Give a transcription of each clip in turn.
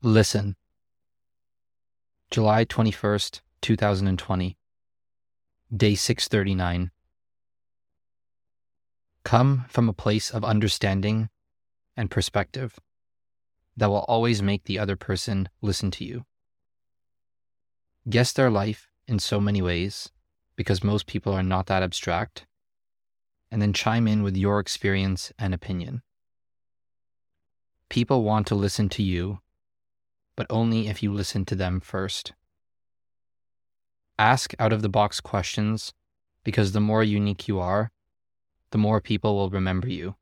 Listen. July 21st, 2020. Day 639. Come from a place of understanding and perspective that will always make the other person listen to you. Guess their life in so many ways because most people are not that abstract, and then chime in with your experience and opinion. People want to listen to you but only if you listen to them first. Ask out of the box questions because the more unique you are, the more people will remember you.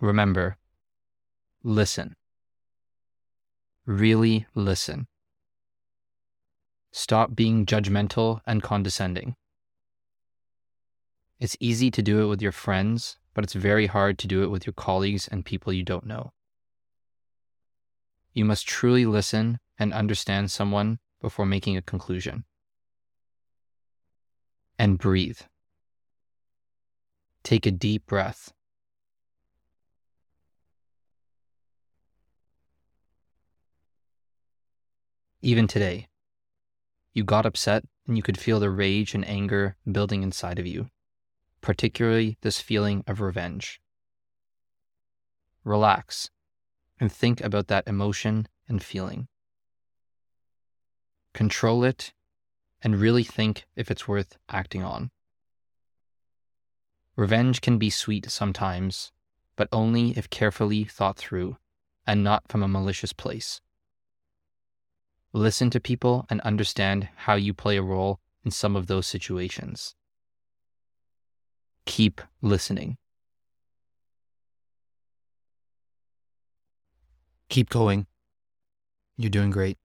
Remember, listen. Really listen. Stop being judgmental and condescending. It's easy to do it with your friends, but it's very hard to do it with your colleagues and people you don't know. You must truly listen and understand someone before making a conclusion. And breathe. Take a deep breath. Even today, you got upset and you could feel the rage and anger building inside of you, particularly this feeling of revenge. Relax and think about that emotion and feeling. Control it and really think if it's worth acting on. Revenge can be sweet sometimes, but only if carefully thought through and not from a malicious place. Listen to people and understand how you play a role in some of those situations. Keep listening. Keep going. You're doing great.